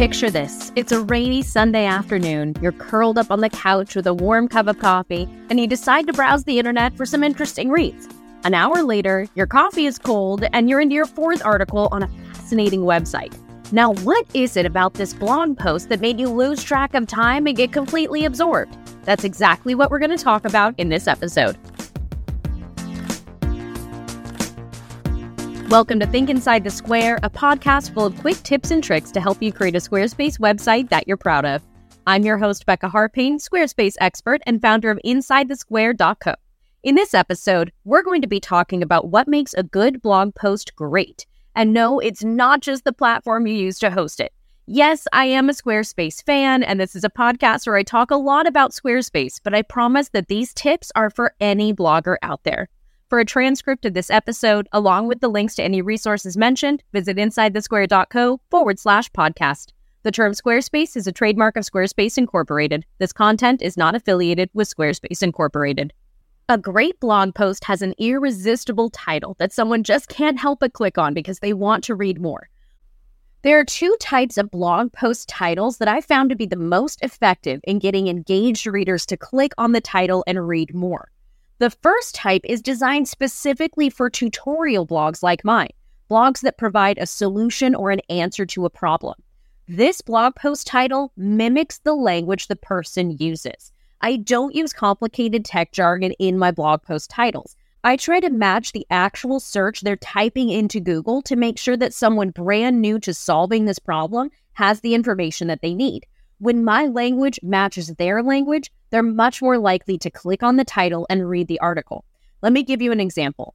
Picture this it's a rainy Sunday afternoon. You're curled up on the couch with a warm cup of coffee, and you decide to browse the internet for some interesting reads. An hour later, your coffee is cold, and you're into your fourth article on a fascinating website. Now, what is it about this blog post that made you lose track of time and get completely absorbed? That's exactly what we're going to talk about in this episode. Welcome to Think Inside the Square, a podcast full of quick tips and tricks to help you create a Squarespace website that you're proud of. I'm your host, Becca Harpain, Squarespace expert and founder of InsideTheSquare.co. In this episode, we're going to be talking about what makes a good blog post great. And no, it's not just the platform you use to host it. Yes, I am a Squarespace fan, and this is a podcast where I talk a lot about Squarespace, but I promise that these tips are for any blogger out there. For a transcript of this episode, along with the links to any resources mentioned, visit insidethesquare.co forward slash podcast. The term Squarespace is a trademark of Squarespace Incorporated. This content is not affiliated with Squarespace Incorporated. A great blog post has an irresistible title that someone just can't help but click on because they want to read more. There are two types of blog post titles that I found to be the most effective in getting engaged readers to click on the title and read more. The first type is designed specifically for tutorial blogs like mine, blogs that provide a solution or an answer to a problem. This blog post title mimics the language the person uses. I don't use complicated tech jargon in my blog post titles. I try to match the actual search they're typing into Google to make sure that someone brand new to solving this problem has the information that they need. When my language matches their language, they're much more likely to click on the title and read the article. Let me give you an example.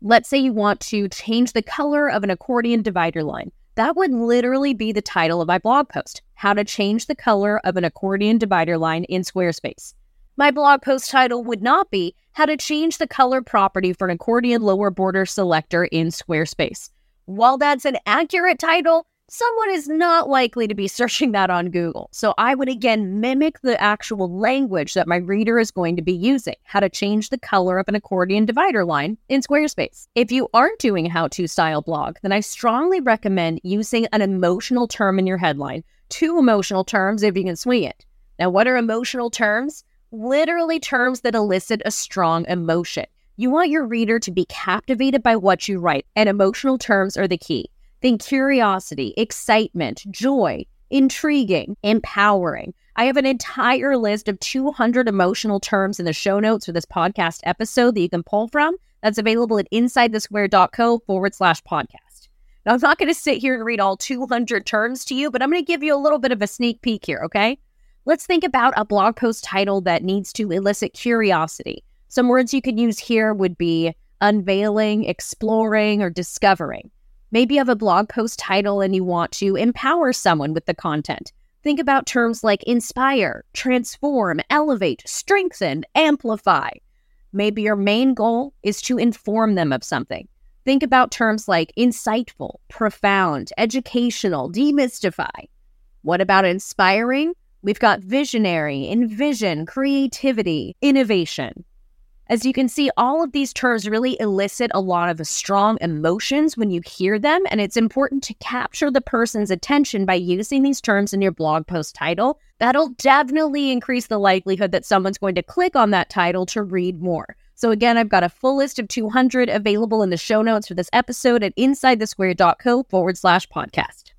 Let's say you want to change the color of an accordion divider line. That would literally be the title of my blog post How to Change the Color of an Accordion Divider Line in Squarespace. My blog post title would not be How to Change the Color Property for an Accordion Lower Border Selector in Squarespace. While that's an accurate title, someone is not likely to be searching that on Google. So I would again mimic the actual language that my reader is going to be using, how to change the color of an accordion divider line in Squarespace. If you aren't doing a how to style blog, then I strongly recommend using an emotional term in your headline, two emotional terms if you can swing it. Now, what are emotional terms? Literally terms that elicit a strong emotion. You want your reader to be captivated by what you write, and emotional terms are the key. Think curiosity, excitement, joy, intriguing, empowering. I have an entire list of 200 emotional terms in the show notes for this podcast episode that you can pull from. That's available at insidethesquare.co forward slash podcast. Now, I'm not going to sit here and read all 200 terms to you, but I'm going to give you a little bit of a sneak peek here, okay? Let's think about a blog post title that needs to elicit curiosity. Some words you could use here would be unveiling, exploring, or discovering. Maybe you have a blog post title and you want to empower someone with the content. Think about terms like inspire, transform, elevate, strengthen, amplify. Maybe your main goal is to inform them of something. Think about terms like insightful, profound, educational, demystify. What about inspiring? We've got visionary, envision, creativity, innovation. As you can see, all of these terms really elicit a lot of strong emotions when you hear them, and it's important to capture the person's attention by using these terms in your blog post title. That'll definitely increase the likelihood that someone's going to click on that title to read more. So, again, I've got a full list of 200 available in the show notes for this episode at insidethesquare.co forward slash podcast.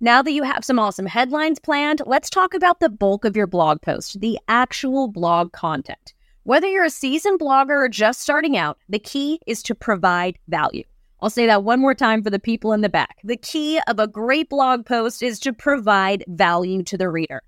Now that you have some awesome headlines planned, let's talk about the bulk of your blog post, the actual blog content. Whether you're a seasoned blogger or just starting out, the key is to provide value. I'll say that one more time for the people in the back. The key of a great blog post is to provide value to the reader.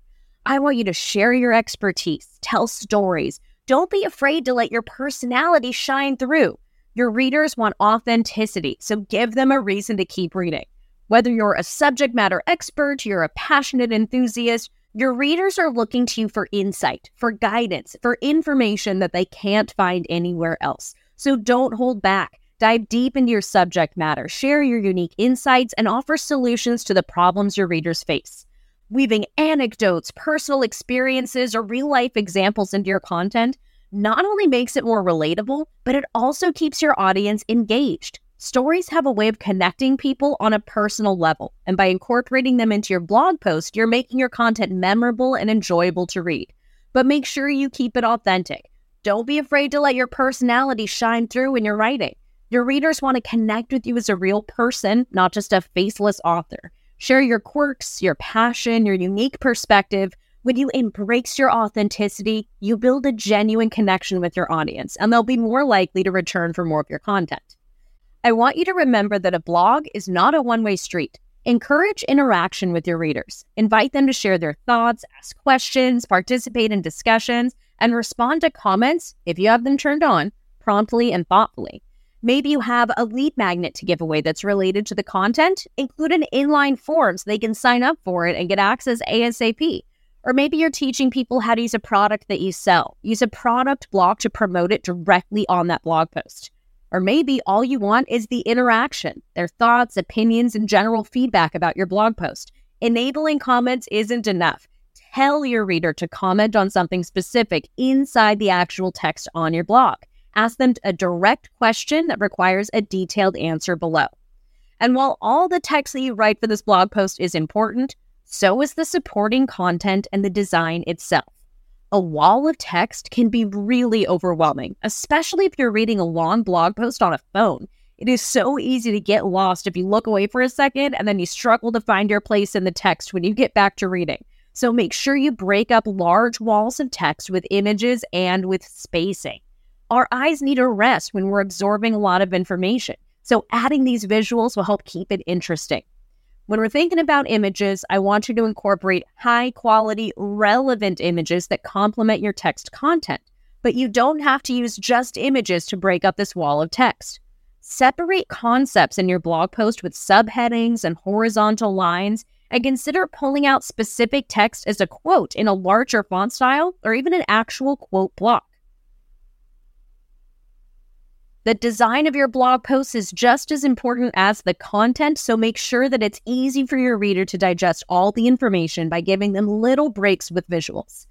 I want you to share your expertise, tell stories. Don't be afraid to let your personality shine through. Your readers want authenticity, so give them a reason to keep reading. Whether you're a subject matter expert, you're a passionate enthusiast, your readers are looking to you for insight, for guidance, for information that they can't find anywhere else. So don't hold back. Dive deep into your subject matter, share your unique insights, and offer solutions to the problems your readers face. Weaving anecdotes, personal experiences, or real life examples into your content not only makes it more relatable, but it also keeps your audience engaged. Stories have a way of connecting people on a personal level, and by incorporating them into your blog post, you're making your content memorable and enjoyable to read. But make sure you keep it authentic. Don't be afraid to let your personality shine through in your writing. Your readers want to connect with you as a real person, not just a faceless author. Share your quirks, your passion, your unique perspective. When you embrace your authenticity, you build a genuine connection with your audience, and they'll be more likely to return for more of your content. I want you to remember that a blog is not a one way street. Encourage interaction with your readers. Invite them to share their thoughts, ask questions, participate in discussions, and respond to comments, if you have them turned on, promptly and thoughtfully. Maybe you have a lead magnet to give away that's related to the content. Include an inline form so they can sign up for it and get access ASAP. Or maybe you're teaching people how to use a product that you sell. Use a product block to promote it directly on that blog post. Or maybe all you want is the interaction, their thoughts, opinions, and general feedback about your blog post. Enabling comments isn't enough. Tell your reader to comment on something specific inside the actual text on your blog. Ask them a direct question that requires a detailed answer below. And while all the text that you write for this blog post is important, so is the supporting content and the design itself a wall of text can be really overwhelming, especially if you're reading a long blog post on a phone. It is so easy to get lost if you look away for a second and then you struggle to find your place in the text when you get back to reading. So make sure you break up large walls of text with images and with spacing. Our eyes need a rest when we're absorbing a lot of information. So adding these visuals will help keep it interesting. When we're thinking about images, I want you to incorporate high quality, relevant images that complement your text content. But you don't have to use just images to break up this wall of text. Separate concepts in your blog post with subheadings and horizontal lines, and consider pulling out specific text as a quote in a larger font style or even an actual quote block. The design of your blog post is just as important as the content, so make sure that it's easy for your reader to digest all the information by giving them little breaks with visuals.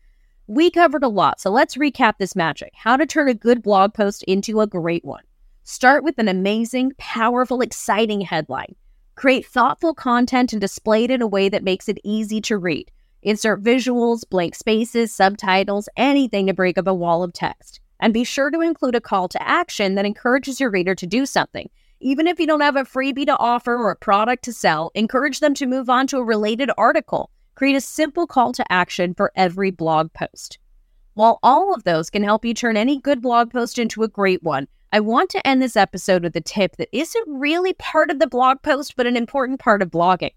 We covered a lot, so let's recap this magic how to turn a good blog post into a great one. Start with an amazing, powerful, exciting headline. Create thoughtful content and display it in a way that makes it easy to read. Insert visuals, blank spaces, subtitles, anything to break up a wall of text. And be sure to include a call to action that encourages your reader to do something. Even if you don't have a freebie to offer or a product to sell, encourage them to move on to a related article. Create a simple call to action for every blog post. While all of those can help you turn any good blog post into a great one, I want to end this episode with a tip that isn't really part of the blog post, but an important part of blogging.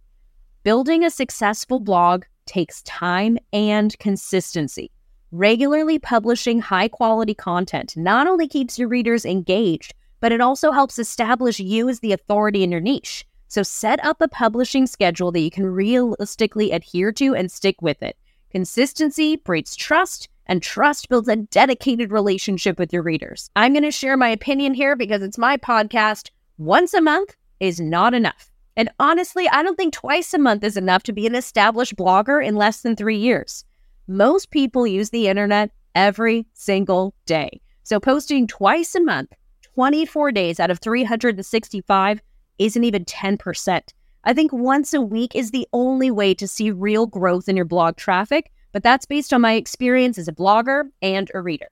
Building a successful blog takes time and consistency. Regularly publishing high quality content not only keeps your readers engaged, but it also helps establish you as the authority in your niche. So set up a publishing schedule that you can realistically adhere to and stick with it. Consistency breeds trust, and trust builds a dedicated relationship with your readers. I'm going to share my opinion here because it's my podcast. Once a month is not enough. And honestly, I don't think twice a month is enough to be an established blogger in less than three years. Most people use the internet every single day. So posting twice a month, 24 days out of 365 isn't even 10%. I think once a week is the only way to see real growth in your blog traffic, but that's based on my experience as a blogger and a reader.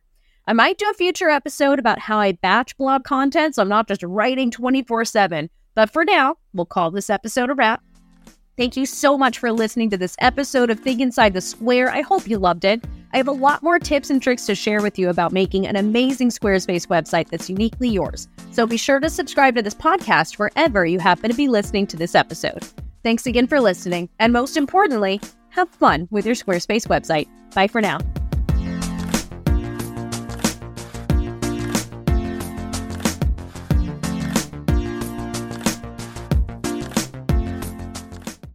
I might do a future episode about how I batch blog content so I'm not just writing 24 7. But for now, we'll call this episode a wrap. Thank you so much for listening to this episode of Think Inside the Square. I hope you loved it. I have a lot more tips and tricks to share with you about making an amazing Squarespace website that's uniquely yours. So be sure to subscribe to this podcast wherever you happen to be listening to this episode. Thanks again for listening, and most importantly, have fun with your Squarespace website. Bye for now.